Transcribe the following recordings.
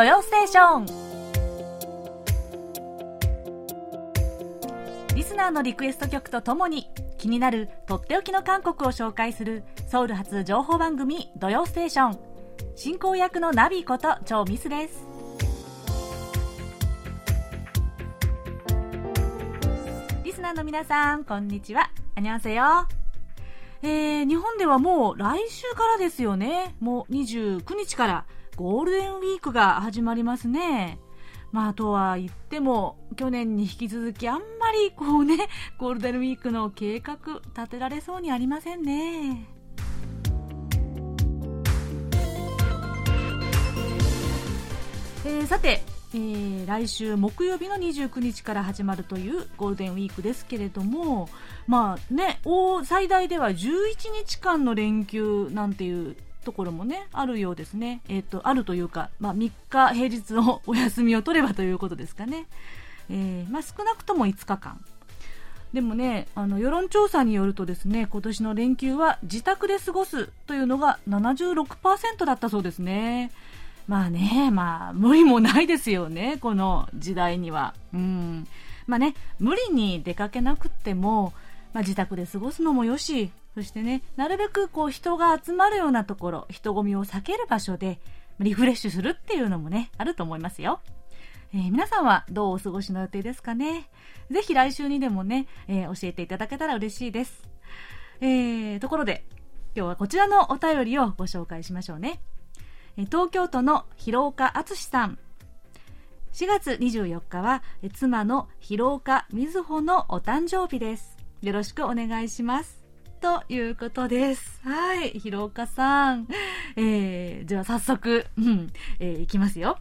土曜ステーション」リスナーのリクエスト曲とともに気になるとっておきの韓国を紹介するソウル発情報番組「土曜ステーション」進行役のナビこと超ミスです。リスナーの皆さんこんにちは。あにわせよえー、日本ではもう来週からですよね。もう29日から。ゴールデンウィークが始まりますねまあ、とは言っても、去年に引き続きあんまりこうね、ゴールデンウィークの計画立てられそうにありませんね。えー、さて、えー、来週木曜日の29日から始まるというゴールデンウィークですけれども、まあね、最大では11日間の連休なんていうところもね、あるようですね。えっ、ー、と、あるというか、まあ、3日平日のお休みを取ればということですかね。えー、まあ、少なくとも5日間。でもね、あの、世論調査によるとですね、今年の連休は自宅で過ごすというのが76%だったそうですね。まあね、まあ、無理もないですよね、この時代には。うん。まあね、無理に出かけなくっても、まあ、自宅で過ごすのもよし、そしてね、なるべくこう人が集まるようなところ、人混みを避ける場所でリフレッシュするっていうのもね、あると思いますよ。えー、皆さんはどうお過ごしの予定ですかね？ぜひ来週にでもね、えー、教えていただけたら嬉しいです。えー、ところで、今日はこちらのお便りをご紹介しましょうね。え東京都の広岡敦さん。4月24日は妻の広岡瑞穂のお誕生日です。よろしくお願いします。ということです。はい。広岡さん。えー、じゃあ早速、うん、えー、いきますよ。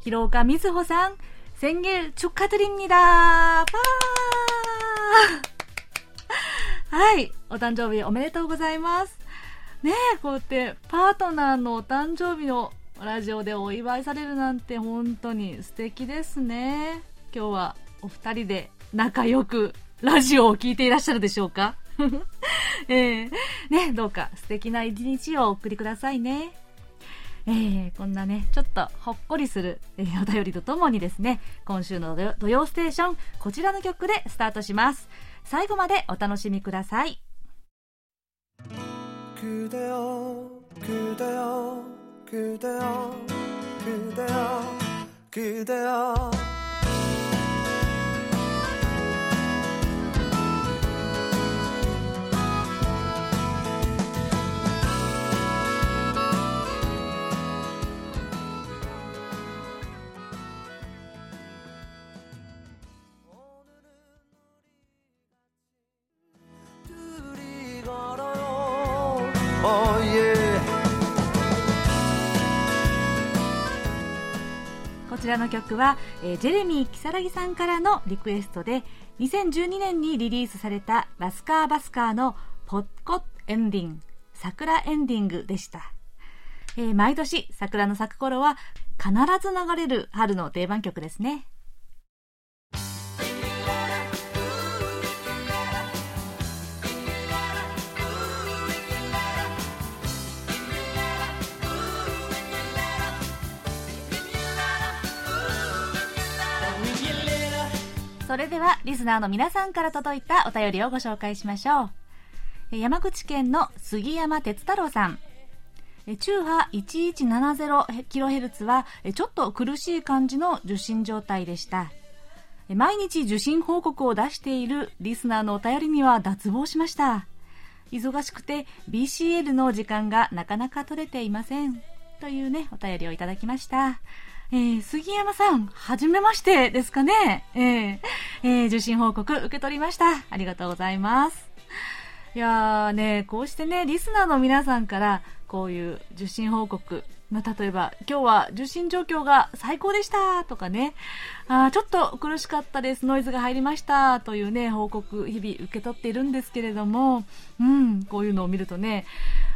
広岡瑞穂さん、宣言축하드립니다パーはい。お誕生日おめでとうございます。ねえ、こうやってパートナーのお誕生日のラジオでお祝いされるなんて本当に素敵ですね。今日はお二人で仲良くラジオを聴いていらっしゃるでしょうか えー、ね、どうか素敵な一日をお送りくださいね。えー、こんなね、ちょっとほっこりする、えー、お便りとともにですね、今週の土曜ステーション、こちらの曲でスタートします。最後までお楽しみください。그대요그대요그대요그대요그대요 ちらの曲は、えー、ジェレミー・キサラギさんからのリクエストで2012年にリリースされたラスカー・バスカーのポッコッエンディング桜エンディングでした、えー、毎年桜の咲く頃は必ず流れる春の定番曲ですね。それではリスナーの皆さんから届いたお便りをご紹介しましょう。山口県の杉山哲太郎さん。中波 1170kHz はちょっと苦しい感じの受信状態でした。毎日受信報告を出しているリスナーのお便りには脱帽しました。忙しくて BCL の時間がなかなか取れていません。というねお便りをいただきました。えー、杉山さん、はじめましてですかね。えー、えー、受信報告受け取りました。ありがとうございます。いやーね、こうしてね、リスナーの皆さんから、こういう受信報告、まあ、例えば、今日は受信状況が最高でしたとかね、あちょっと苦しかったです、ノイズが入りましたというね、報告、日々受け取っているんですけれども、うん、こういうのを見るとね、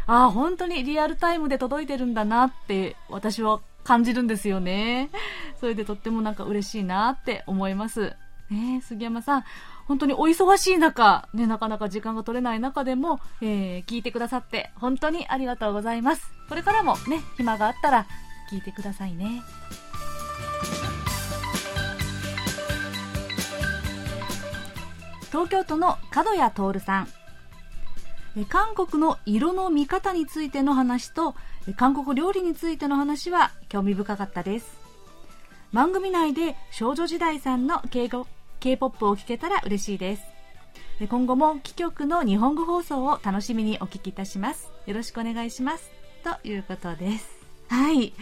ああ、本当にリアルタイムで届いてるんだなって、私は感じるんですよね。それでとってもなんか嬉しいなって思います。ね杉山さん、本当にお忙しい中、ね、なかなか時間が取れない中でも、えー、聞いてくださって本当にありがとうございます。これからもね、暇があったら、聞いてくださいね東京都の角谷徹さん韓国の色の見方についての話と韓国料理についての話は興味深かったです。番組内で少女時代さんの K-POP を聴けたら嬉しいです。今後も貴局の日本語放送を楽しみにお聞きいたします。よろしくお願いします。ということです。はい、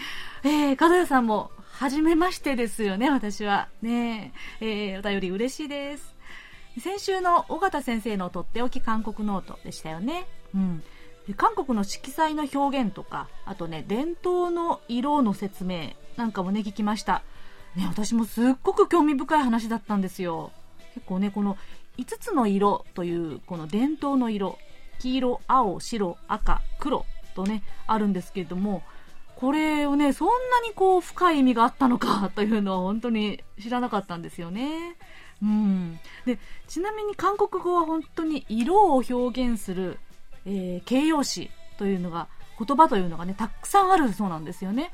えー、角谷さんも初めましてですよね私は。ねえー、お便り嬉しいです。先週の尾形先生のとっておき韓国ノートでしたよね。うん。韓国の色彩の表現とか、あとね、伝統の色の説明なんかもね、聞きました。ね、私もすっごく興味深い話だったんですよ。結構ね、この5つの色という、この伝統の色、黄色、青、白、赤、黒とね、あるんですけれども、これをね、そんなにこう深い意味があったのかというのは本当に知らなかったんですよね。うん、でちなみに韓国語は本当に色を表現する、えー、形容詞というのが言葉というのがねたくさんあるそうなんですよね。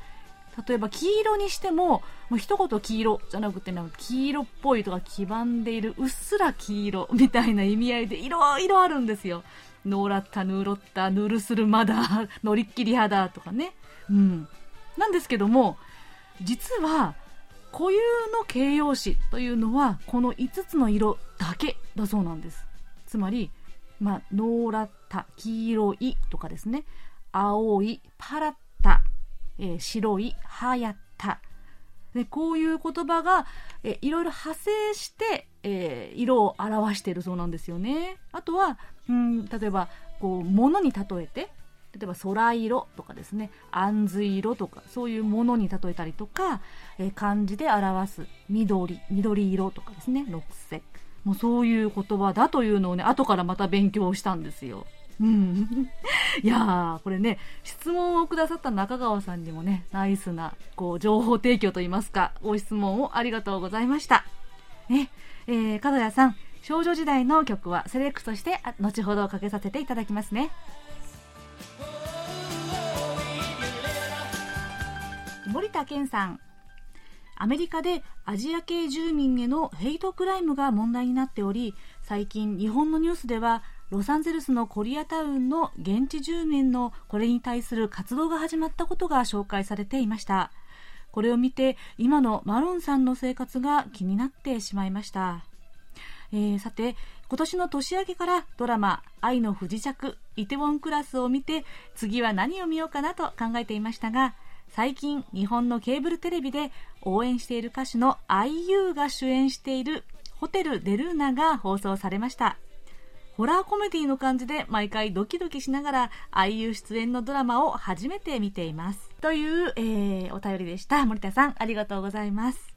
例えば黄色にしてももう一言黄色じゃなくて、ね、黄色っぽいとか黄ばんでいるうっすら黄色みたいな意味合いでいろいろあるんですよ。ノーラッタヌーロッタヌルスルマダ乗りっきり肌とかね。うん。なんですけども実は固有の形容詞というのはこの5つの色だけだそうなんです。つまり、まあ、ノーラッタ黄色いとかですね。青いパラッタ、えー、白いハヤッタでこういう言葉が、えいろいろ派生して、えー、色を表しているそうなんですよね。あとは、うん、例えばこう物に例えて例えば空色とかですね。杏髄色とかそういうものに例えたりとか、えー、漢字で表す緑緑色とかですね。六石もうそういう言葉だというのをね後からまた勉強したんですよ。うん、いやーこれね質問をくださった中川さんにもねナイスなこう情報提供といいますかご質問をありがとうございました。ねえー、角谷さん少女時代の曲はセレクトして後ほどかけさせていただきますね。森田健さんアメリカでアジア系住民へのヘイトクライムが問題になっており最近日本のニュースではロサンゼルスのコリアタウンの現地住民のこれに対する活動が始まったことが紹介されていました。これを見て今のマロンさんの生活が気になってしまいました、えー、さて今年の年明けからドラマ「愛の不時着」イテウォンクラスを見て次は何を見ようかなと考えていましたが最近日本のケーブルテレビで応援している歌手の IU が主演しているホテル・デルーナが放送されました。ホラーコメディの感じで毎回ドキドキしながら IU 出演のドラマを初めて見ています。という、えー、お便りでした。森田さんありがとうございます、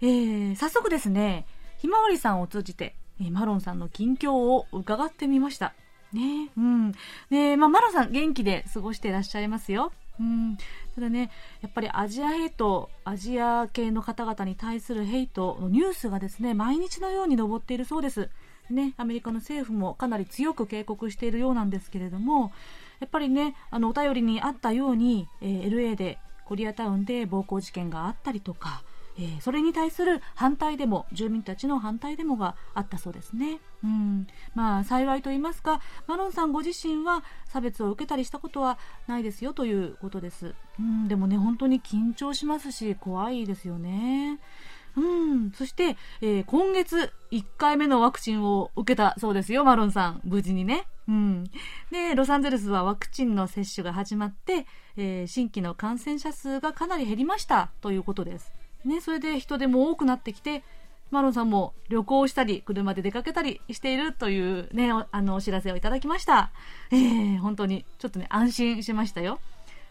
えー、早速ですねひまわりさんを通じて、えマロンさんの近況を伺ってみました。ねうん。ねまあ、マロンさん元気で過ごしてらっしゃいますよ。うん、ただね、やっぱりアジアヘイト、アジア系の方々に対するヘイトのニュースがですね、毎日のように上っているそうです。ね、アメリカの政府もかなり強く警告しているようなんですけれども、やっぱりね、あの、お便りにあったように、えー、LA で、コリアタウンで暴行事件があったりとか、えー、それに対する反対デモ住民たちの反対デモがあったそうですね。うんまあ、幸いと言いますかマロンさんご自身は差別を受けたりしたことはないですよということです。うんでもね本当に緊張しますし怖いですよね。うん、そして、えー、今月1回目のワクチンを受けたそうですよ、マロンさん。無事にね。うん。で、ロサンゼルスはワクチンの接種が始まって、えー、新規の感染者数がかなり減りましたということです。ね、それで人手も多くなってきて、マロンさんも旅行したり、車で出かけたりしているというね、あの、お知らせをいただきました。えー、本当に、ちょっとね、安心しましたよ。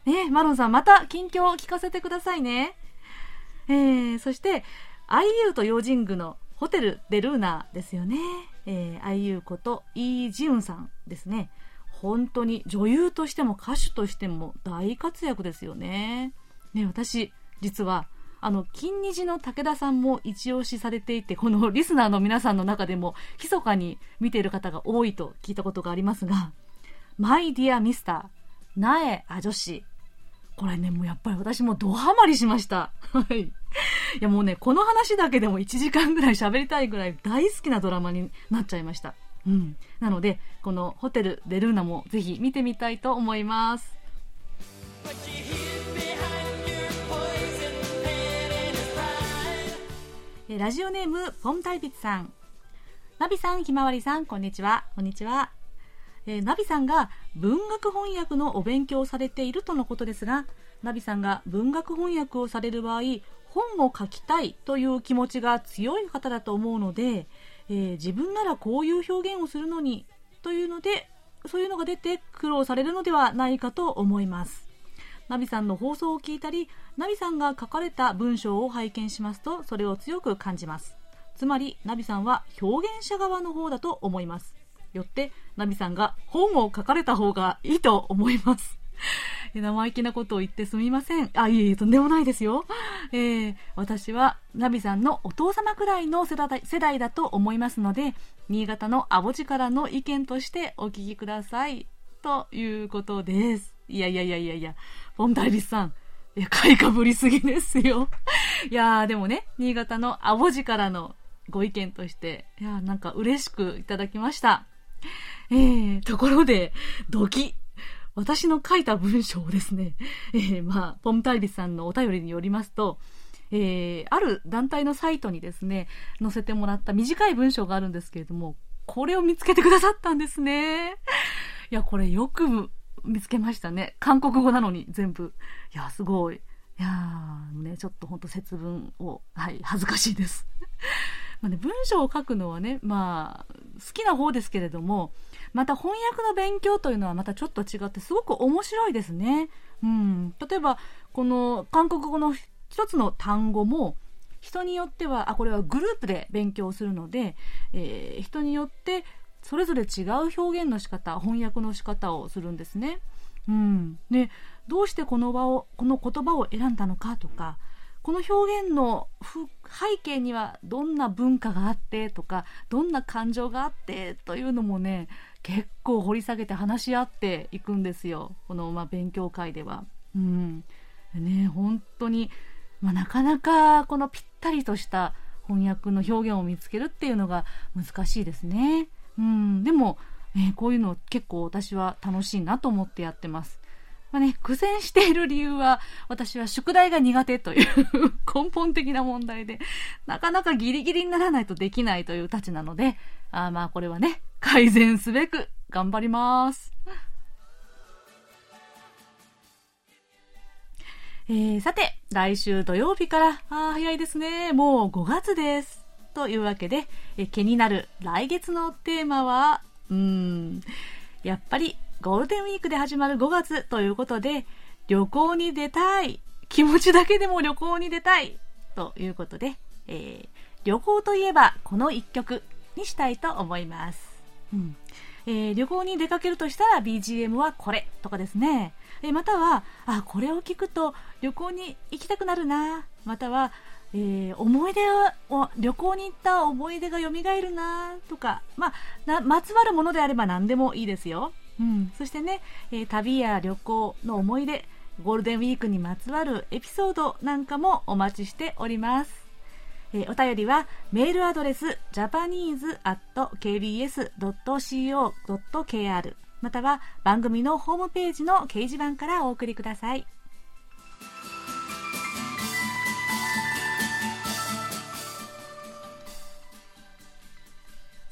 ね、マロンさん、また近況を聞かせてくださいね。えー、そして、IU と用心具のホテルデルーナですよね。えー、IU ことイー・ジウンさんですね。本当に女優としても歌手としても大活躍ですよね。ね、私、実はあの、金虹の武田さんも一押しされていて、このリスナーの皆さんの中でも、密かに見ている方が多いと聞いたことがありますが、マイディアミスター、苗あ女子、これね、もうやっぱり私もドハマりしました。はい。いやもうね、この話だけでも1時間ぐらい喋りたいぐらい大好きなドラマになっちゃいました。うん。なので、このホテル・デルーナもぜひ見てみたいと思います。ラジオネーム、ポンタイビツさん。ナビさん、ひまわりさん、こんにちは。こんにちは。えー、ナビさんが文学翻訳のお勉強をされているとのことですが、ナビさんが文学翻訳をされる場合、本を書きたいという気持ちが強い方だと思うので、えー、自分ならこういう表現をするのにというので、そういうのが出て苦労されるのではないかと思います。ナビさんの放送を聞いたり、ナビさんが書かれた文章を拝見しますと、それを強く感じます。つまり、ナビさんは表現者側の方だと思います。よって、ナビさんが本を書かれた方がいいと思います。生意気なことを言ってすみません。あ、いえいえ、とんでもないですよ。えー、私は、ナビさんのお父様くらいの世代世代だと思いますので、新潟のアボジからの意見としてお聞きください。ということです。いやいやいやいやいや、フォンタイビスさん。いや、買いかぶりすぎですよ。いやー、でもね、新潟のアボジからのご意見として、いやー、なんか嬉しくいただきました。えー、ところで、ドキ。私の書いた文章をですね、えー、まあ、ポムタイビスさんのお便りによりますと、えー、ある団体のサイトにですね、載せてもらった短い文章があるんですけれども、これを見つけてくださったんですね。いや、これよく見つけましたね。韓国語なのに全部。いや、すごい。いやー、ね、ちょっとほんと節分を、はい、恥ずかしいです。まあね、文章を書くのはね、まあ、好きな方ですけれども、また翻訳の勉強というのはまたちょっと違ってすごく面白いですね。うん。例えば、この韓国語の一つの単語も、人によっては、あ、これはグループで勉強するので、えー、人によってそれぞれ違う表現の仕方、翻訳の仕方をするんですね。うん。で、どうしてこの場を、この言葉を選んだのかとか、この表現の背景にはどんな文化があってとかどんな感情があってというのもね結構掘り下げて話し合っていくんですよこの、まあ、勉強会では。うんね、本当に、まあ、なかなかこのぴったりとした翻訳の表現を見つけるっていうのが難しいですね。うん、でも、え、こういうの結構私は楽しいなと思ってやってます。まあね、苦戦している理由は、私は宿題が苦手という根本的な問題で、なかなかギリギリにならないとできないというたちなので、あまあこれはね、改善すべく頑張ります。えー、さて、来週土曜日から、ああ、早いですね。もう5月です。というわけで、え気になる来月のテーマは、うん、やっぱりゴールデンウィークで始まる5月ということで、旅行に出たい。気持ちだけでも旅行に出たい。ということで、えー、旅行といえばこの一曲にしたいと思います。うんえー、旅行に出かけるとしたら BGM はこれとかですね。えまたは、あ、これを聞くと旅行に行きたくなるな。または、えー、思い出を、旅行に行った思い出が蘇るなとか、まあ、な、まつわるものであれば何でもいいですよ。うん、そしてね、えー、旅や旅行の思い出、ゴールデンウィークにまつわるエピソードなんかもお待ちしております。えー、お便りはメールアドレス japanese.kbs.co.kr または番組のホームページの掲示板からお送りください。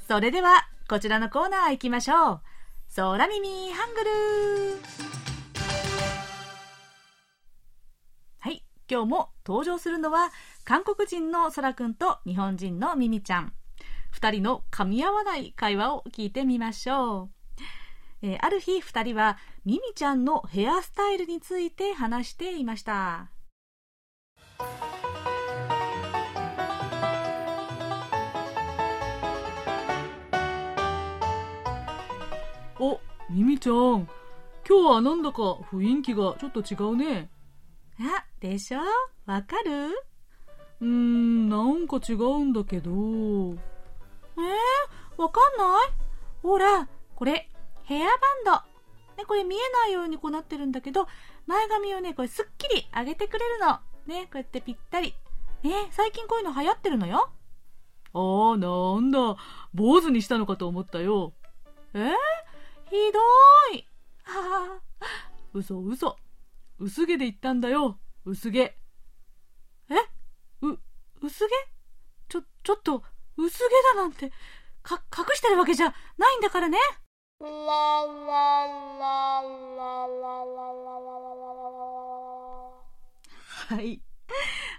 それでは、こちらのコーナー行きましょう。空耳ハングルはい、今日も登場するのは、韓国人のそらくんと日本人のミミちゃん。二人の噛み合わない会話を聞いてみましょう。えー、ある日二人はミミちゃんのヘアスタイルについて話していました。お、ミミちゃん。今日はなんだか雰囲気がちょっと違うね。あ、でしょ？わかる？うーん、なんか違うんだけど。えー、わかんない？ほら、これ、ヘアバンド。ね、これ見えないようにこうなってるんだけど、前髪をね、これすっきり上げてくれるの。ね、こうやってぴったり。ね、最近こういうの流行ってるのよ。ああ、なんだ。坊主にしたのかと思ったよ。えー、ひどい。はは。嘘嘘。薄毛で言ったんだよ。薄毛。え？う、薄毛？ちょ、ちょっと、薄毛だなんて、か、隠してるわけじゃないんだからね。はい。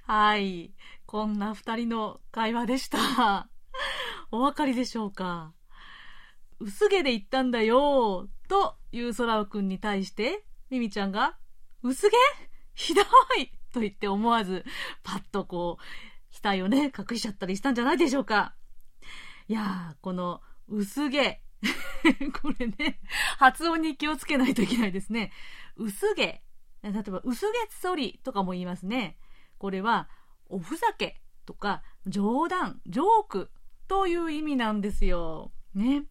はい。こんな二人の会話でした。お分かりでしょうか？薄毛で言ったんだよという空くんに対して、ミミちゃんが、薄毛？ひどいと言って思わず、パッとこう、額をね、隠しちゃったりしたんじゃないでしょうか。いやー、この、薄毛。これね、発音に気をつけないといけないですね。薄毛。例えば、薄毛そりとかも言いますね。これは、おふざけとか、冗談、ジョークという意味なんですよ。ね。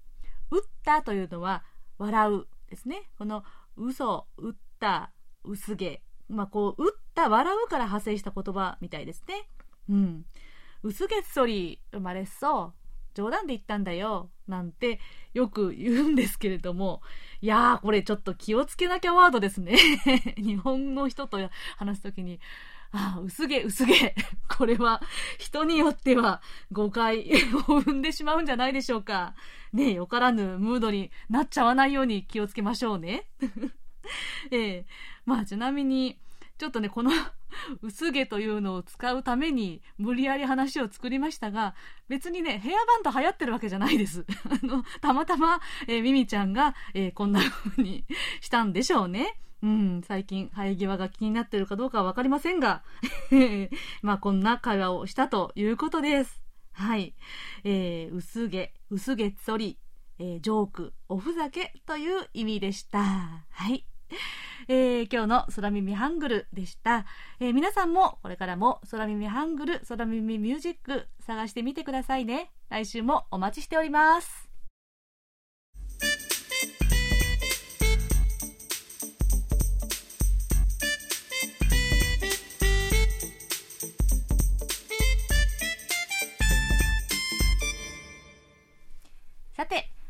打ったというのは、笑うですね。この、嘘、打った、薄毛。まあ、こう、打った、笑うから派生した言葉みたいですね。うん。薄毛そり生まれそう。冗談で言ったんだよ。なんてよく言うんですけれども、いやー、これちょっと気をつけなきゃワードですね。日本の人と話すときに、ああ、薄毛、薄毛。これは人によっては誤解 を生んでしまうんじゃないでしょうか。ねえ、よからぬムードになっちゃわないように気をつけましょうね。ええまあちなみに、ちょっとね、この薄毛というのを使うために無理やり話を作りましたが、別にね、ヘアバンド流行ってるわけじゃないです。あの、たまたま、えー、ミミちゃんが、えー、こんな風にしたんでしょうね。うん、最近、生え際が気になってるかどうかはわかりませんが、まあ、こんな会話をしたということです。はい。えー、薄毛、薄毛つそり、えー、ジョーク、おふざけという意味でした。はい。えー、今日の空耳ハングルでした、えー、皆さんもこれからも空耳ハングル、空耳ミュージック探してみてくださいね。来週もお待ちしております。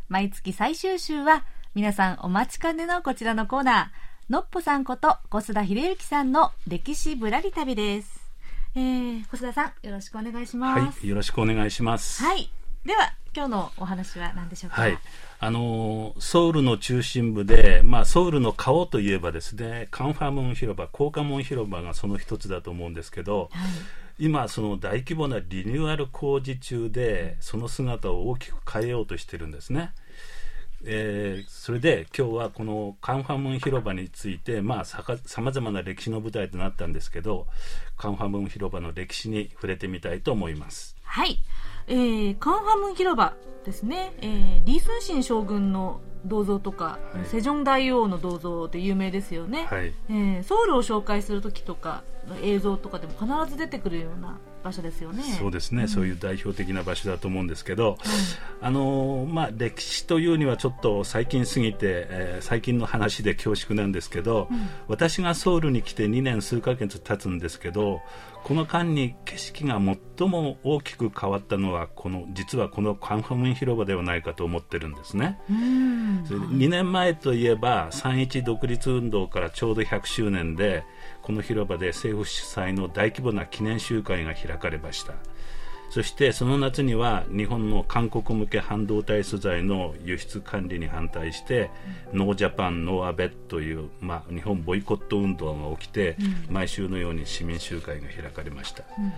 毎月最終週は皆さんお待ちかねのこちらのコーナー、のっぽさんこと小須田秀幸さんの歴史ぶらり旅です。えー、小須田さん、よろしくお願いします。はい、よろしくお願いします。はい。では、今日のお話は何でしょうか？はい。あのソウルの中心部で、まあ、ソウルの顔といえばですね、カンファムン広場、高架門広場がその一つだと思うんですけど、はい、今、その大規模なリニューアル工事中で、その姿を大きく変えようとしてるんですね。えー、それで今日はこのカンファムン広場について、まあ、さまざまな歴史の舞台となったんですけどカンファムン広場の歴史に触れてみたいと思います。はい、えー、カンファムン広場ですね、えー、李承信将軍の銅像とか、はい、セジョン大王の銅像で有名ですよね、はい、えー、ソウルを紹介する時とか映像とかでも必ず出てくるような場所ですよね。そうですね、うん、そういう代表的な場所だと思うんですけど、うん、あのまあ歴史というにはちょっと最近すぎて、えー、最近の話で恐縮なんですけど、うん、私がソウルに来て2年数ヶ月経つんですけど、この間に景色が最も大きく変わったのはこの実はこのカンファムン広場ではないかと思ってるんですね。それ2年前といえば3.1独立運動からちょうど100周年でこの広場で政府主催の大規模な記念集会が開かれましたそしてその夏には日本の韓国向け半導体素材の輸出管理に反対して、うん、 No Japan、No アベという、まあ、日本ボイコット運動が起きて、うん、毎週のように市民集会が開かれました、うん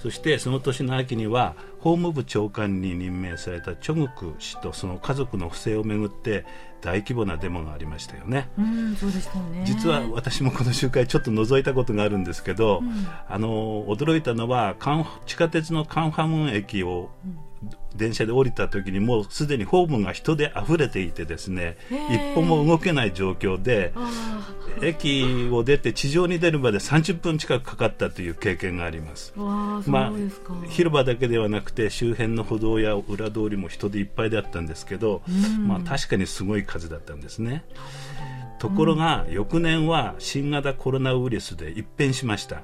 そしてその年の秋には法務部長官に任命されたチョグク氏とその家族の不正をめぐって大規模なデモがありましたよね。うんそうでしたね。実は私もこの集会ちょっと覗いたことがあるんですけど、うん、あの驚いたのは地下鉄のカンファムン駅を電車で降りた時にもうすでにホームが人で溢れていてですね一歩も動けない状況で駅を出て地上に出るまで30分近くかかったという経験があります。まあ、広場だけではなくて周辺の歩道や裏通りも人でいっぱいだったんですけど、まあ、確かにすごい数だったんですね。ところが、翌年は新型コロナウイルスで一変しました。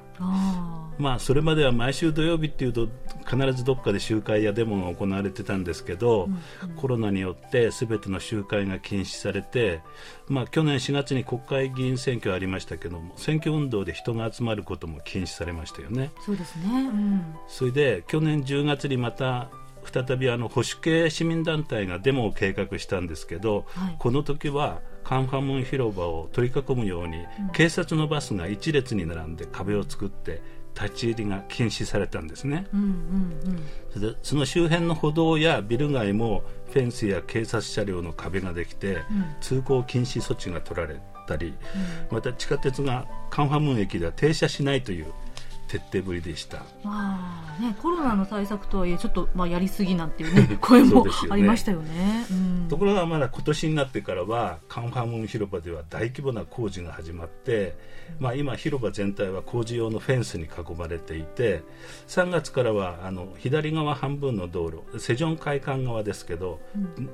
まあ、それまでは毎週土曜日っていうと必ずどっかで集会やデモが行われてたんですけど、うん。うん、コロナによって全ての集会が禁止されて、まあ、去年4月に国会議員選挙ありましたけども選挙運動で人が集まることも禁止されましたよね。そうですね、うん、それで去年10月にまた再びあの保守系市民団体がデモを計画したんですけど、はい、この時はカンファムン広場を取り囲むように、うん、警察のバスが一列に並んで壁を作って立ち入りが禁止されたんですね、うんうんうん、その周辺の歩道やビル街もフェンスや警察車両の壁ができて、うん、通行禁止措置が取られたり、うん、また地下鉄がカンファムン駅では停車しないという徹底ぶりでした、まあね、コロナの対策とはいえちょっと、まあ、やりすぎなんていう、ね、声もありましたよね、うん、ところがまだ今年になってからはカンファムン広場では大規模な工事が始まって、まあ、今広場全体は工事用のフェンスに囲まれていて3月からはあの左側半分の道路セジョン会館側ですけど、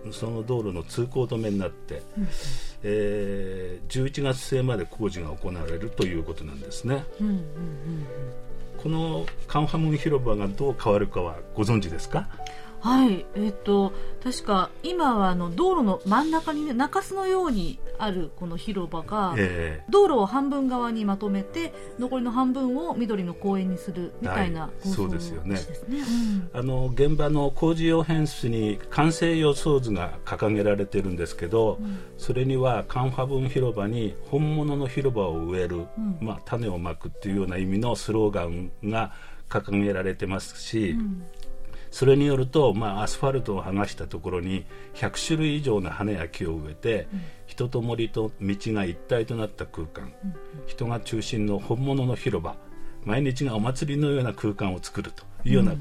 うん、その道路の通行止めになって、うん、えー、11月末まで工事が行われるということなんですね。うんうんうんこのカンハムン広場がどう変わるかはご存知ですか？はい、えっ、ー、と確か今はあの道路の真ん中に、ね、中洲のようにあるこの広場が、えー、道路を半分側にまとめて残りの半分を緑の公園にするみたいな、はい、そうですよね、うん、あの現場の工事用フェンスに完成予想図が掲げられてるんですけど、うん、それにはカンファブン広場に本物の広場を植える、うん、まあ、種をまくっていうような意味のスローガンが掲げられてますし、それによると、まあ、アスファルトを剥がしたところに100種類以上の花や木を植えて、うん、人と森と道が一体となった空間、うん、人が中心の本物の広場。毎日がお祭りのような空間を作るというような、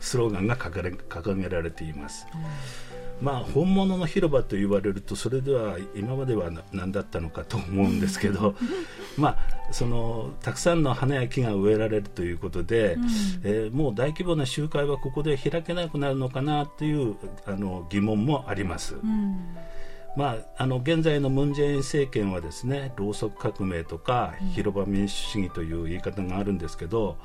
スローガンが掲げられています。うんまあ、本物の広場と言われるとそれでは今までは何だったのかと思うんですけど まあそのたくさんの花や木が植えられるということで、うん、えー、もう大規模な集会はここで開けなくなるのかなというあの疑問もあります。うん。まあ、あの現在のムン・ジェイン政権はですねろうそく革命とか広場民主主義という言い方があるんですけど、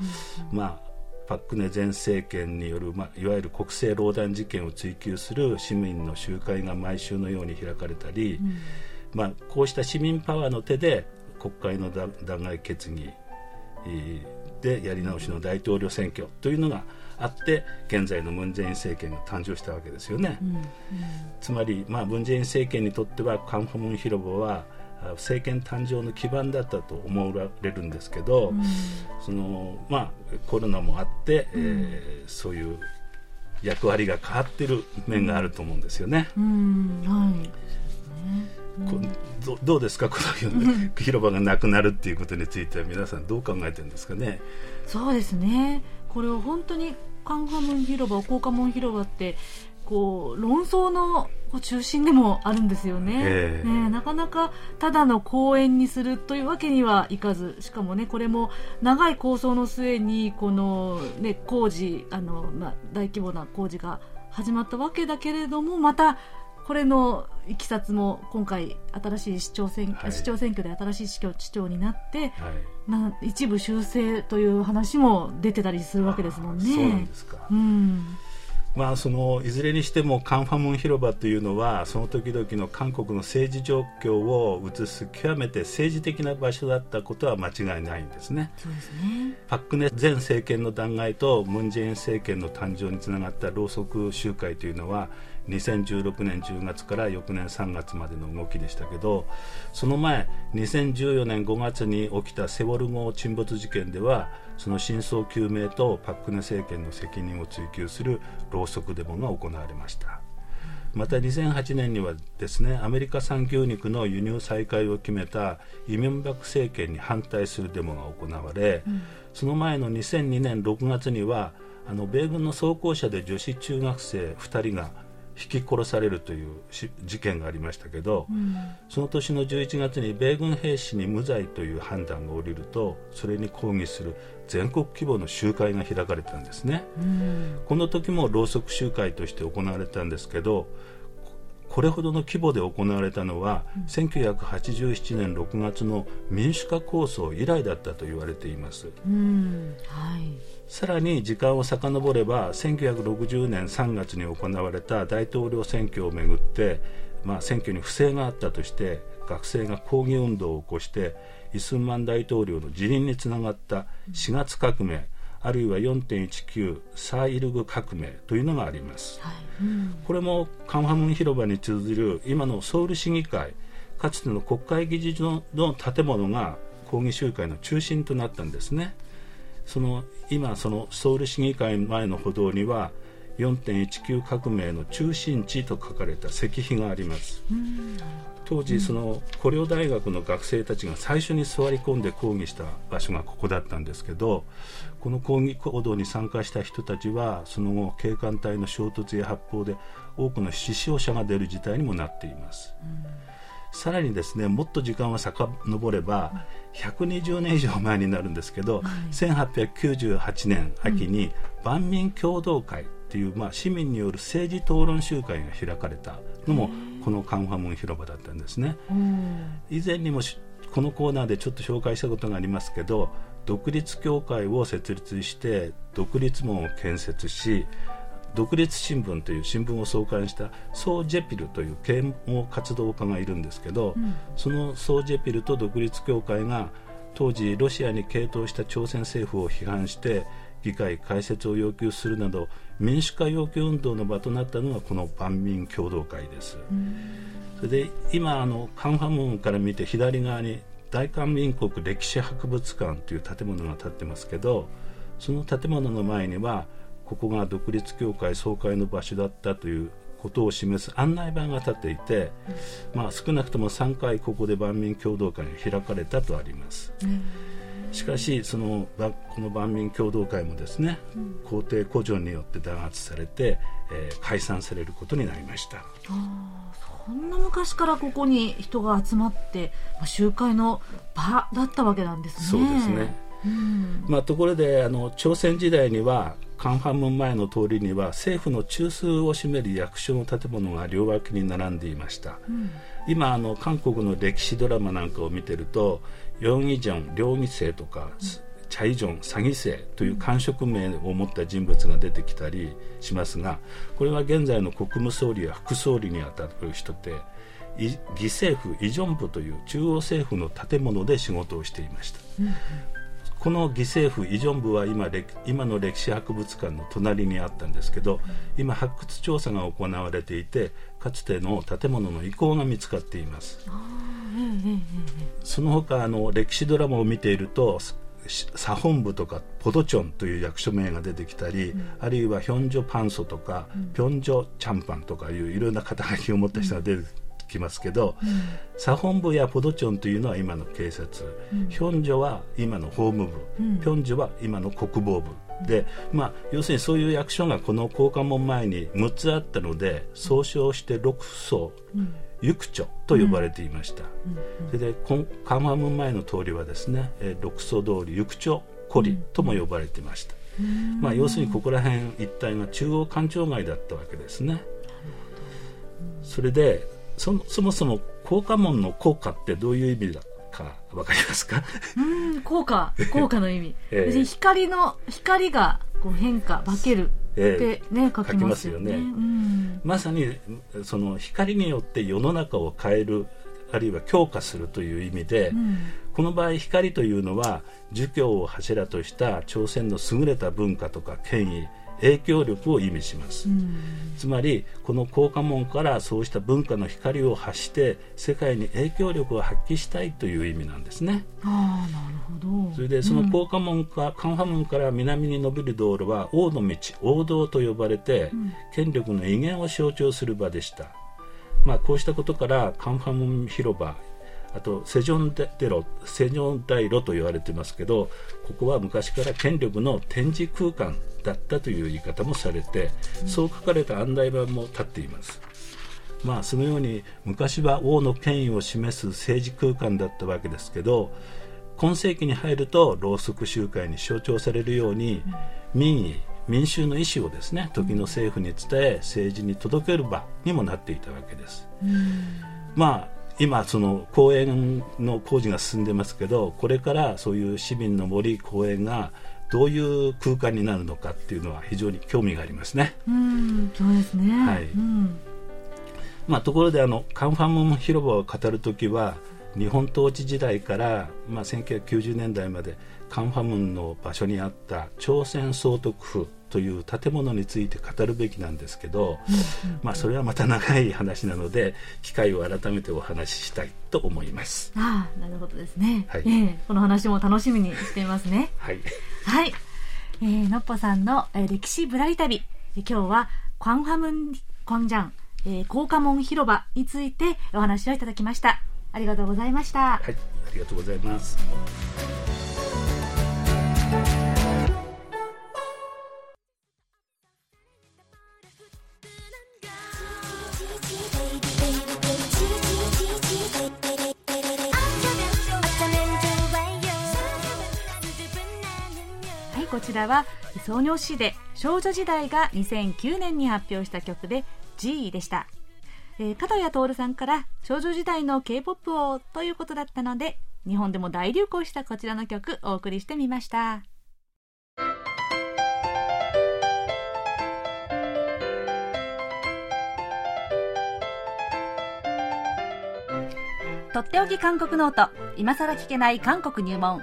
うん、まあ、パク・クネ前政権による、まあ、いわゆる国政労働事件を追及する市民の集会が毎週のように開かれたり、うん、まあ、こうした市民パワーの手で国会の弾劾決議でやり直しの大統領選挙というのがあって現在のムン・ジェイン政権が誕生したわけですよね、うんうん、つまり、まあ、ムン・ジェイン政権にとってはカンファムン広場は政権誕生の基盤だったと思われるんですけど、うん、そのまあ、コロナもあって、うん、えー、そういう役割が変わってる面があると思うんですよね。うん。はい。どどうですか？この広場がなくなるっていうことについては皆さんどう考えてるんですかね？そうですね。これは本当にカンハムン広場、高架門広場ってこう論争の中心でもあるんですよね。えー、ねなかなかただの公園にするというわけにはいかず。しかもねこれも長い構想の末にこの、ね、工事あの、まあ、大規模な工事が始まったわけだけれどもまたこれのいきさつも今回新しい市長選,、はい、市長選挙で新しい市長市長になって、はい、な一部修正という話も出てたりするわけですもんね。そうなんですか、うんまあ、そのいずれにしてもカンファムン広場というのはその時々の韓国の政治状況を映す極めて政治的な場所だったことは間違いないんですね。そうですねパク・クネ前政権の弾劾とムン・ジェイン政権の誕生につながったろうそく集会というのは2016年10月から翌年3月までの動きでしたけどその前2014年5月に起きたセウォル号沈没事件ではその真相究明とパク・クネ政権の責任を追及するろうそくデモが行われました。また2008年にはですねアメリカ産牛肉の輸入再開を決めたイ・ミョンバク政権に反対するデモが行われ、うん、その前の2002年6月にはあの米軍の装甲車で女子中学生2人が引き殺されるという事件がありましたけど、うん、その年の11月に米軍兵士に無罪という判断が下りるとそれに抗議する全国規模の集会が開かれたんですね、うん、この時もろうそく集会として行われたんですけどこれほどの規模で行われたのは、うん、1987年6月の民主化構想以来だったと言われています、うん。はい、さらに時間を遡れば1960年3月に行われた大統領選挙をめぐって、まあ、選挙に不正があったとして学生が抗議運動を起こしてイスンマン大統領の辞任につながった4月革命、あるいは4.19サーイルグ革命というのがあります、はい。うん、これもカンハムン広場に通ずる今のソウル市議会かつての国会議事堂の建物が抗議集会の中心となったんですねその今そのソウル市議会前の歩道には4.19革命の中心地と書かれた石碑があります、当時その古陵大学の学生たちが最初に座り込んで抗議した場所がここだったんですけどこの抗議行動に参加した人たちはその後警官隊の衝突や発砲で多くの死傷者が出る事態にもなっています、さらにですねもっと時間を遡れば120年以上前になるんですけど、はい、1898年秋に万民共同会っていう、まあ、市民による政治討論集会が開かれたのもこのカンファムン広場だったんですね。以前にもこのコーナーでちょっと紹介したことがありますけど独立協会を設立して独立門を建設し独立新聞という新聞を創刊したソー・ジェピルという啓蒙活動家がいるんですけど、うん、そのソー・ジェピルと独立協会が当時ロシアに傾倒した朝鮮政府を批判して議会開設を要求するなど民主化要求運動の場となったのがこの万民共同会です。それで今あのカンファムンから見て左側に大韓民国歴史博物館という建物が建ってますけどその建物の前にはここが独立協会総会の場所だったということを示す案内板が立っていて、まあ、少なくとも3回ここで万民共同会が開かれたとあります。うん。しかしそのこの万民共同会もですね、うん、皇帝古城によって弾圧されて、えー、解散されることになりました。あそんな昔からここに人が集まって、まあ、集会の場だったわけなんですね。そうですね、うん、まあ、ところであの朝鮮時代にはカンファムン前の通りには政府の中枢を占める役所の建物が両脇に並んでいました、うん、今あの韓国の歴史ドラマなんかを見てるとヨン・イジョン両義生とか、チャイジョン詐欺生という官職名を持った人物が出てきたりしますがこれは現在の国務総理や副総理にあたる人で義政府イジョン部という中央政府の建物で仕事をしていました、うんこの義政府イジョン部は今今の歴史博物館の隣にあったんですけど、今発掘調査が行われていてかつての建物の遺構が見つかっています、その他あの歴史ドラマを見ていると左本部とかポドチョンという役所名が出てきたり、うん、あるいはヒョンジョパンソとか、うん、ピョンジョチャンパンとかいういろんな肩書きを持った人が出てきますけど、うん、左本部やポドチョンというのは今の警察、うん、ヒョンジョは今の法務部、うん、ピョンジョは今の国防部。で、まあ、要するにそういう役所がこの高官門前に6つあったので総称して6層、ユクチョと呼ばれていました、それでカンマム前の通りはですね、え6層通りユクチョコリとも呼ばれていました、まあ、要するにここら辺一帯が中央官庁街だったわけですね。それでそそもそも効果門の効果ってどういう意味だかわかりますか？うん効果。効果の意味、えー、光の光がこう変化化けるってね、えー、書きますよね、ね。うん、まさにその光によって世の中を変えるあるいは強化するという意味で、うん、この場合光というのは儒教を柱とした朝鮮の優れた文化とか権威影響力を意味します、つまりこの効果門からそうした文化の光を発して世界に影響力を発揮したいという意味なんですね。あなるほど。それでその効果門か、うん、カンファ門から南に伸びる道路は王の道王道と呼ばれて、うん、権力の威厳を象徴する場でした。まあ、こうしたことからカンファム広場あとセジョンデロセジョン大路と言われてますけどここは昔から権力の展示空間だったという言い方もされて、うん、そう書かれた案内板も立っていますまあそのように昔は王の権威を示す政治空間だったわけですけど今世紀に入るとろうそく集会に象徴されるように、民意民衆の意思をですね時の政府に伝え政治に届ける場にもなっていたわけです。まあ今その公園の工事が進んでますけどこれからそういう市民の森公園がどういう空間になるのかっていうのは非常に興味がありますね。うんそうですね、はい。うん。まあ、ところであのカンファム広場を語るときは日本統治時代から、まあ、1990年代までカンファムンの場所にあった朝鮮総督府という建物について語るべきなんですけど、まあ、それはまた長い話なので機会を改めてお話ししたいと思います。ああなるほどですね、はい、えー、この話も楽しみにしていますね。はい、はい。えー、のっぽさんの、えー、歴史ぶらり旅。今日はカンファムンコンジャン、えー、高架門広場についてお話をいただきました。ありがとうございました。はい。ありがとうございますこちらは創業誌で少女時代が2009年に発表した曲で G でした、えー、角谷徹さんから少女時代の K-POP をということだったので日本でも大流行したこちらの曲お送りしてみました。とっておき韓国ノート。今さら聞けない韓国入門。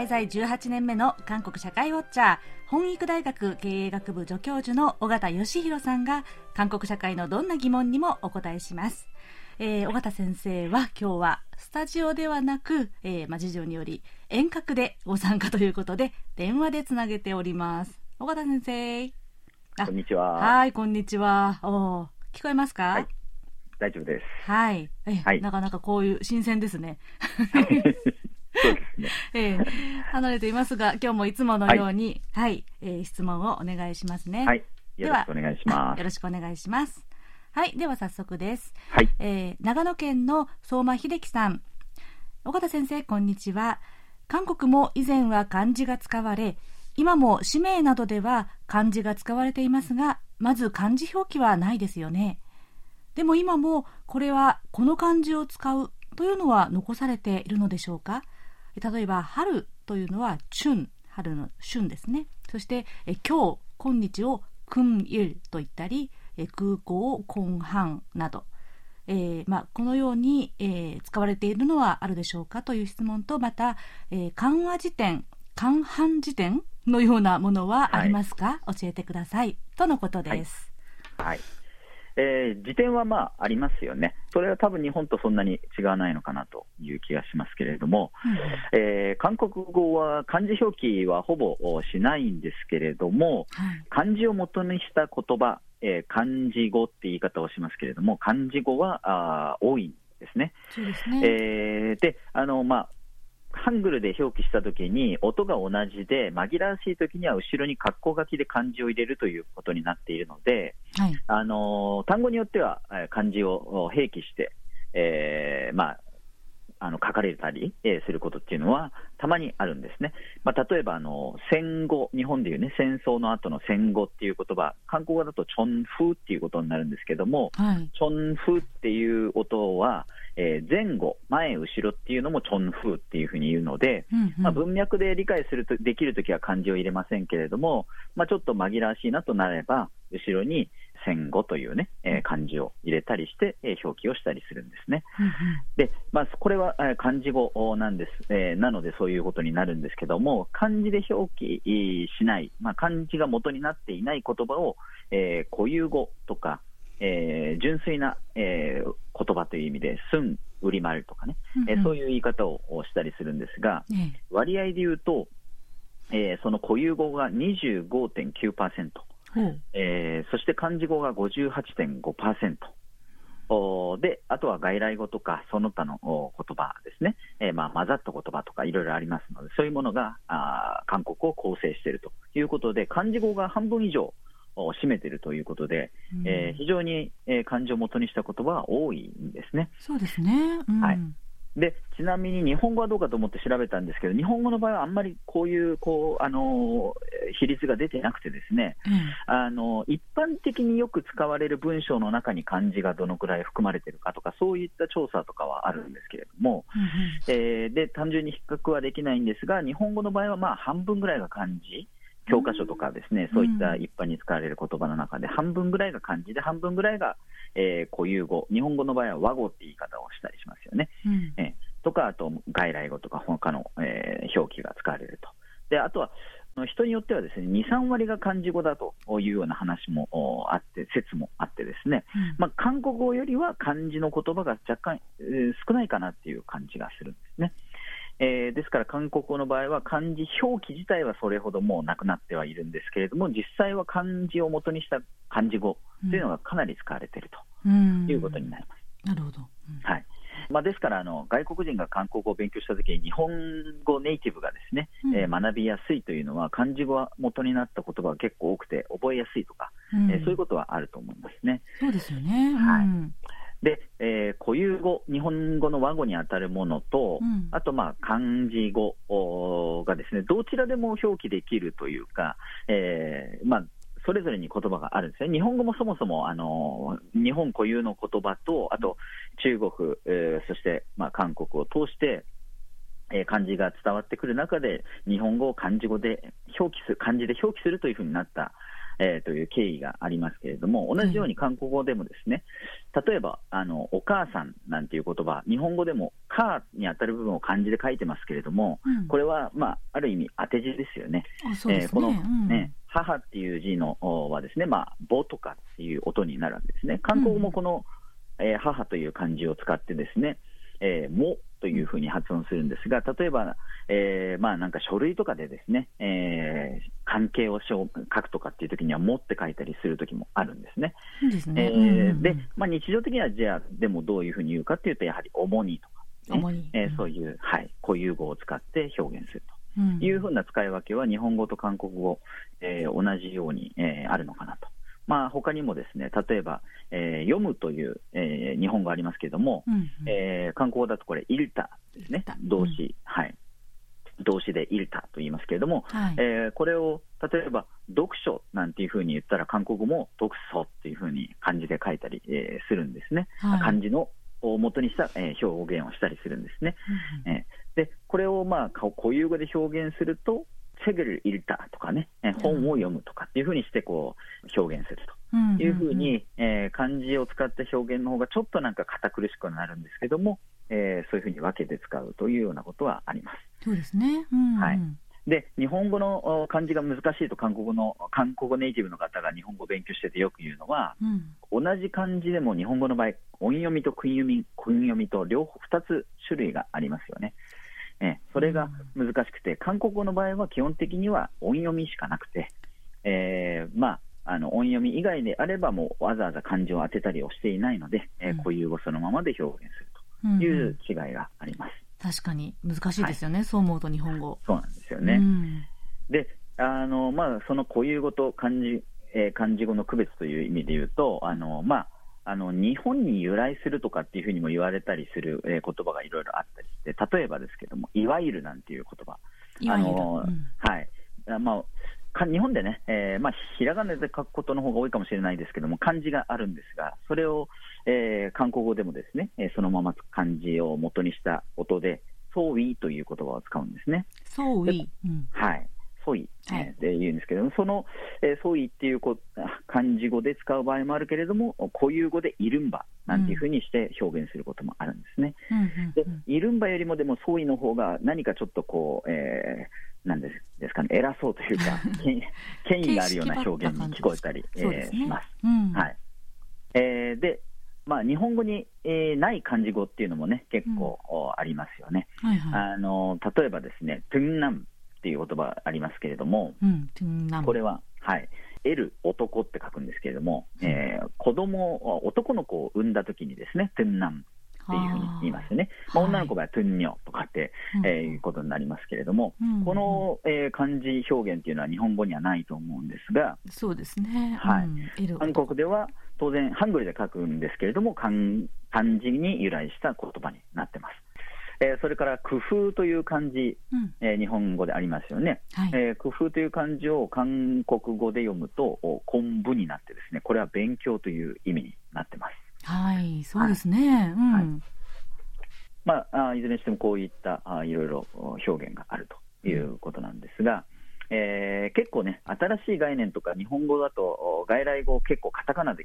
滞在18年目の韓国社会ウォッチャー本育大学経営学部助教授の尾形義弘さんが韓国社会のどんな疑問にもお答えします、えー、尾形先生は今日はスタジオではなく、えー、まあ、事情により遠隔でご参加ということで電話でつなげております。尾形先生。こんにちは。はいこんにちは。お聞こえますか、はい大丈夫です。はい。え、はい、なかなかこういう新鮮ですね。そうですね。ええー、離れていますが、今日もいつものように、はい、はい、えー、質問をお願いしますね。はい。よろしくお願いします。よろしくお願いします。はい、では早速です。はい。えー、長野県の相馬秀樹さん。岡田先生、こんにちは。韓国も以前は漢字が使われ、今も氏名などでは漢字が使われていますが、まず漢字表記はないですよね。でも今もこれはこの漢字を使うというのは残されているのでしょうか？例えば春というのは春春の春ですねそして今日今日を君 il と言ったり空港根半など、えーまあ、このように、えー、使われているのはあるでしょうかという質問とまた、えー、漢和辞典漢半辞典のようなものはありますか、はい、教えてくださいとのことです。はい、はいえー、辞典はまあありますよね、それは多分日本とそんなに違わないのかなという気がしますけれども、うん、えー、韓国語は漢字表記はほぼしないんですけれども、はい、漢字を元にした言葉、えー、漢字語って言い方をしますけれども、漢字語はあ多いんですね。そうですね。えー、であのまあハングルで表記したときに音が同じで紛らわしいときには後ろに括弧書きで漢字を入れるということになっているので、はい、あの単語によっては漢字を併記して、えーまあ、あの書かれたり、えすることっていうのはたまにあるんですね。まあ、例えばあの戦後、日本でいうね戦争の後の戦後っていう言葉、韓国語だとチョンフーっていうことになるんですけども、はい、チョンフーっていう音は、えー、前後、前、後ろっていうのもチョンフーっていうふうに言うので、うんうん、まあ、文脈で理解するとできるときは漢字を入れませんけれども、まあ、ちょっと紛らわしいなとなれば、後ろに戦後というね、えー、漢字を入れたりして、えー、表記をしたりするんですね。うんうん、で、まあ、これは、えー、漢字語なんです、えー、なのでそういうことになるんですけども、漢字で表記しない、まあ、漢字が元になっていない言葉を、えー、固有語とか、えー、純粋な、えー、言葉という意味で、すん、売り丸とかね、うんうん、えー、そういう言い方をしたりするんですが、割合で言うと、えー、その固有語が25.9%、うん、えー、そして漢字語が58.5%。で、あとは外来語とか、その他の言葉ですね、えー、まあ混ざった言葉とかいろいろありますので、そういうものがあ韓国を構成しているということで、漢字語が半分以上を占めているということで、うん、えー、非常に、えー、漢字を元にした言葉は多いんですね。そうですね、うん、はいでちなみに日本語はどうかと思って調べたんですけど、日本語の場合はあんまりこういうこうあの比率が出てなくて、ですね、うん、あの一般的によく使われる文章の中に漢字がどのくらい含まれているかとか、そういった調査とかはあるんですけれども、うん、えー、で単純に比較はできないんですが、日本語の場合はまあ半分ぐらいが漢字。教科書とかですね、そういった一般に使われる言葉の中で、半分ぐらいが漢字で、半分ぐらいが、えー、固有語、日本語の場合は和語って言い方をしたりしますよね。うん、えー、とか、あと外来語とか他の、えー、表記が使われると。であとは人によってはですね2、3割が漢字語だというような話もあって、説もあってですね、うん、まあ、韓国語よりは漢字の言葉が若干、えー、少ないかなっていう感じがするんですね。えー、ですから韓国語の場合は漢字表記自体はそれほどもうなくなってはいるんですけれども実際は漢字を元にした漢字語というのがかなり使われているということになります。なるほど、はい。まあ、ですからあの、外国人が韓国語を勉強したときに、日本語ネイティブがですね、うん、えー、学びやすいというのは、漢字語が元になった言葉が結構多くて、覚えやすいとか、うん、えー、そういうことはあると思いますね。そうですよね、はいで、えー、固有語、日本語の和語に当たるものと、うん、あと、まあ、漢字語がですね、どちらでも表記できるというか、えー、まあ、それぞれに言葉があるんですね。日本語もそもそも、あの、日本固有の言葉と、あと、中国、えー、そして、まあ、韓国を通して、えー、漢字が伝わってくる中で、日本語を漢字語で表記する、漢字で表記するというふうになった、えー、という経緯がありますけれども、同じように韓国語でもですね、例えば、あの、お母さんなんていう言葉、日本語でも、かに当たる部分を漢字で書いてますけれども、うん、これは、まあ、ある意味当て字ですよね。ねえー、この、ね、母っていう字のはですね、まあ、母とかっていう音になるんですね。韓国もこの、うん、えー、母という漢字を使ってですね、えー、もというふうに発音するんですが、例えば、えー、まあなんか書類とかでですね、えー、関係を書くとかっていう時には、もって書いたりする時もあるんですね。でまあ、日常的には、じゃあ、でもどういうふうに言うかっていうと、やはり主にと。か、ね、に。えー、そういう、はい、固有語を使って表現すると。いうふうな使い分けは、日本語と韓国語、えー、同じように、えー、あるのかなと。まあ、他にもですね、例えば、えー、読むという、えー、日本語ありますけれども、うんうん、えー、韓国語だとこれ、イルタですね、動詞、うん、はい。動詞でイルタと言いますけれども、はい、えー、これを例えば読書なんていうふうに言ったら、韓国語も読書っていうふうに漢字で書いたり、えー、するんですね、はい、漢字のを元にした、えー、表現をしたりするんですね。うん、えー、でこれをまあ固有語で表現すると、セグルイルタとかね、本を読むとかっていうふうにしてこう表現すると。いうふうに、えー、漢字を使った表現の方がちょっとなんか堅苦しくなるんですけども、えー、そういうふうに分けて使うというようなことはあります。そうですね、うんうん、はい。で日本語の漢字が難しいと韓国語の韓国語ネイティブの方が日本語を勉強しててよく言うのは、うん、同じ漢字でも日本語の場合音読みと訓読み訓読みと両方2つ種類がありますよね。えそれが難しくて、韓国語の場合は基本的には音読みしかなくて、えー、まあ、あの音読み以外であれば、もうわざわざ漢字を当てたりをしていないので、えー、固有語そのままで表現するという違いがあります。うんうん、確かに難しいですよね、はい、そう思うと日本語。そうなんですよね。うん、であのまあ、その固有語と漢字,、えー、漢字語の区別という意味で言うと、あのまああの日本に由来するとかっていうふうにも言われたりする、えー、言葉がいろいろあったりして、例えばですけども、いわゆるなんていう言葉、あの、うん、はい。まあ、日本でね、えーまあ、ひらがなで書くことの方が多いかもしれないですけども、漢字があるんですが、それを、えー、韓国語でもですね、えー、そのまま漢字を元にした音で、ソーイという言葉を使うんですね。ソーイ、うん、はい。ソイ、えー、で言うんですけれども、その、えー、ソイっていうこ漢字語で使う場合もあるけれども、固有語でイルンバなんていうふうにして表現することもあるんですね。でイルンバよりもでもソイの方が何かちょっとこう、えー、なんですですかね、偉そうというか、権威があるような表現に聞こえたり、えー、します。うん、はい。えー、でまあ、日本語に、えー、ない漢字語っていうのもね、結構、うん、ありますよね。はいはい、あの例えばですね、トゥンナムっていう言葉ありますけれども、うん、これは、はい、L 男って書くんですけれども、うん、えー、子供男の子を産んだときにですね、トゥンナムっていうふうに言いますよね。まあ、女の子がトゥンニョとかって、えー、いうことになりますけれども、うん、この、えー、漢字表現っていうのは日本語にはないと思うんですが、そうですね。はい。うん、韓国では当然、ハングルで書くんですけれども、漢漢字に由来した言葉になってます。えー、それから工夫という漢字、うん、えー、日本語でありますよね、はい、えー、工夫という漢字を韓国語で読むと、昆布になってですね、これは勉強という意味になってます。はい、そうですね。うん、はい、まあ、いずれにしてもこういったあいろいろ表現があるということなんですが、えー、結構ね、新しい概念とか日本語だと外来語を結構カタカナで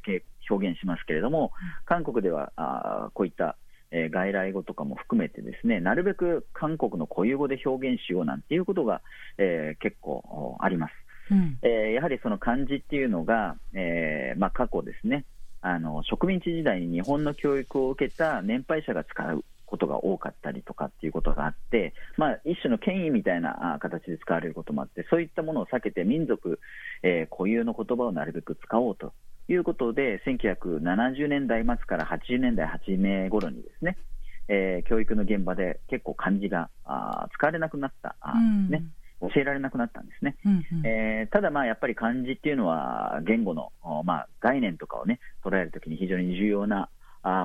表現しますけれども、韓国ではあこういったえー、外来語とかも含めてですね、なるべく韓国の固有語で表現しようなんていうことが、えー、結構あります。うん、えー、やはりその漢字っていうのが、えーまあ、過去ですね、あの植民地時代に日本の教育を受けた年配者が使うことが多かったりとかっていうことがあって、まあ、一種の権威みたいな形で使われることもあって、そういったものを避けて民族、えー、固有の言葉をなるべく使おうということで、1970年代末から80年代初め頃にですね、えー、教育の現場で結構漢字があ使われなくなったんですね。教えられなくなったんですね、うんうん、えー、ただ、まあやっぱり漢字っていうのは言語の、まあ、概念とかをね捉えるときに非常に重要な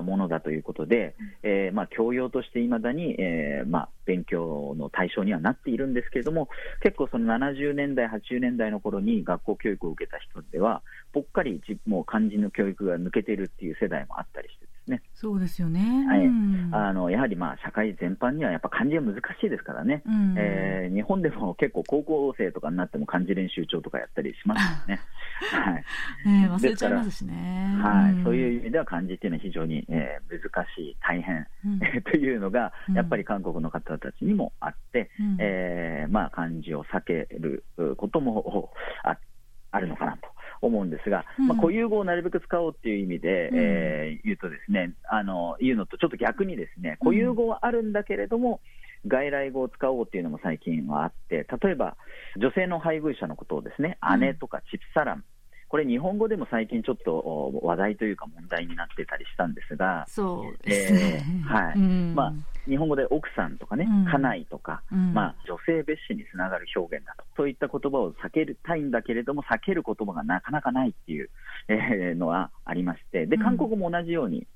ものだということで、えー、まあ、教養としていまだに、えー、まあ、勉強の対象にはなっているんですけれども、結構その70年代、80年代の頃に学校教育を受けた人では、ぽっかりもう漢字の教育が抜けているっていう世代もあったりしてですね。そうですよね。はい。あの、やはりまあ、社会全般にはやっぱ漢字は難しいですからね。うん、えー、日本でも結構高校生とかになっても漢字練習帳とかやったりしますよね。はい。ね忘れちゃいますしね。はい。そういう意味では漢字っていうのは非常に、えー、難しい、大変、うん、というのが、やっぱり韓国の方たちにもあって、うん、えー、まあ、漢字を避けることもああるのかなと。思うんですが、うん、まあ、固有語をなるべく使おうっていう意味で、うん、えー、言うとですね、あの、言うのとちょっと逆にですね、固有語はあるんだけれども、外来語を使おうっていうのも最近はあって、例えば、女性の配偶者のことをですね、姉とかチプサラン、これ、日本語でも最近ちょっと話題というか問題になってたりしたんですが、そうですね、えー、はい、うん、まあ、日本語で奥さんとかね、家内とか、うん、まあ、女性蔑視につながる表現だと、そういった言葉を避けたいんだけれども、避ける言葉がなかなかないっていう、えー、のはありまして、で韓国も同じように、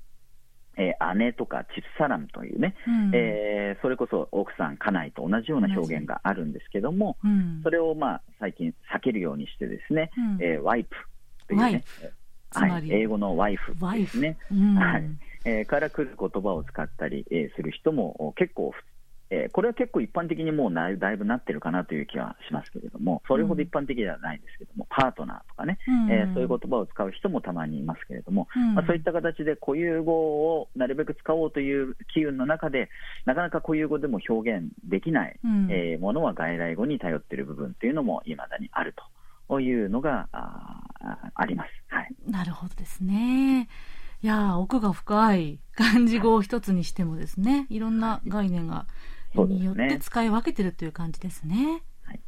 えー、姉とかチフサラムというね、うん、えー、それこそ奥さん、家内と同じような表現があるんですけども、うん、それをまあ最近避けるようにしてですね、うん、えー、ワイプというね、はい、英語のワイフですね、はい。えー、から来る言葉を使ったり、えー、する人も結構えー、これは結構一般的にもうだいぶなってるかなという気はしますけれども、それほど一般的ではないですけども、うん、パートナーとかね、うん、えー、そういう言葉を使う人もたまにいますけれども、うん、まあ、そういった形で固有語をなるべく使おうという機運の中で、なかなか固有語でも表現できない、うん、えー、ものは外来語に頼っている部分というのもいまだにあるというのがああります、はい、なるほどですね。いや奥が深い漢字語を一つにしてもですね、いろんな概念が、によって使い分けてるという感じですね。はい、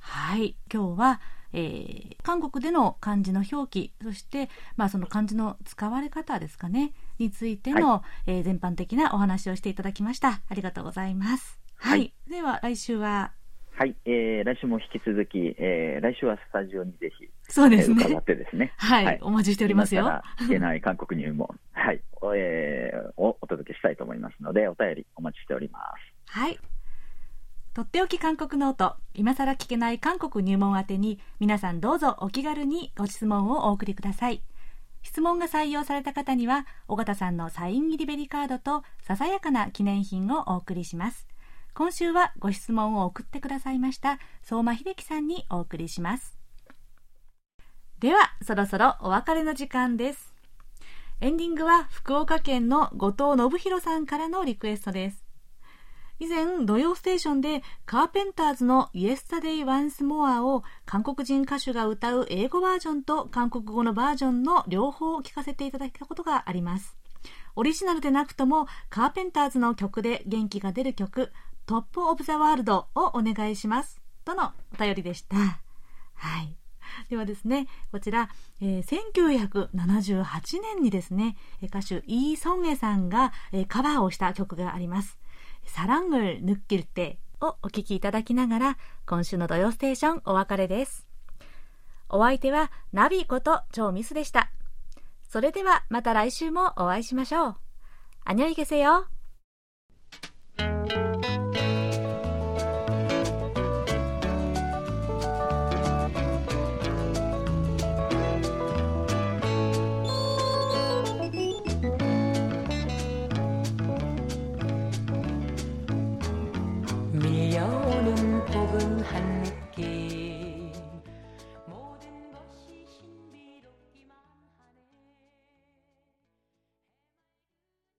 はい、今日は、えー、韓国での漢字の表記、そして、まあ、その漢字の使われ方ですかね、についての、はい、えー、全般的なお話をしていただきました。ありがとうございます。はい。はい、では、来週は？はい、えー、来週も引き続き、えー、来週はスタジオにぜひ、そうですね。伺ってですね。はい、はい、お待ちしておりますよ。聞けない韓国入門、はい、えー、をお届けしたいと思いますので、お便りお待ちしております。はい。とっておき韓国ノート、今更聞けない韓国入門宛てに、皆さんどうぞお気軽にご質問をお送りください。質問が採用された方には、尾形さんのサイン入りベリカードと、ささやかな記念品をお送りします。今週はご質問を送ってくださいました相馬秀樹さんにお送りしますではそろそろお別れの時間ですエンディングは福岡県の後藤信弘さんからのリクエストです以前、土曜ステーションでカーペンターズの Yesterday Once More を韓国人歌手が歌う英語バージョンと韓国語のバージョンの両方を聞かせていただいたことがあります。オリジナルでなくともカーペンターズの曲で元気が出る曲トップオブザワールドをお願いします。とのお便りでした。はい。ではですね、こちら、えー、1978年にですね、歌手イー・ソンエさんが、えー、カバーをした曲があります。 サラングル・ヌッキルテをお聴きいただきながら、今週の土曜ステーションお別れです。お相手はナビこと超ミスでした。それではまた来週もお会いしましょう。안녕히계세 요。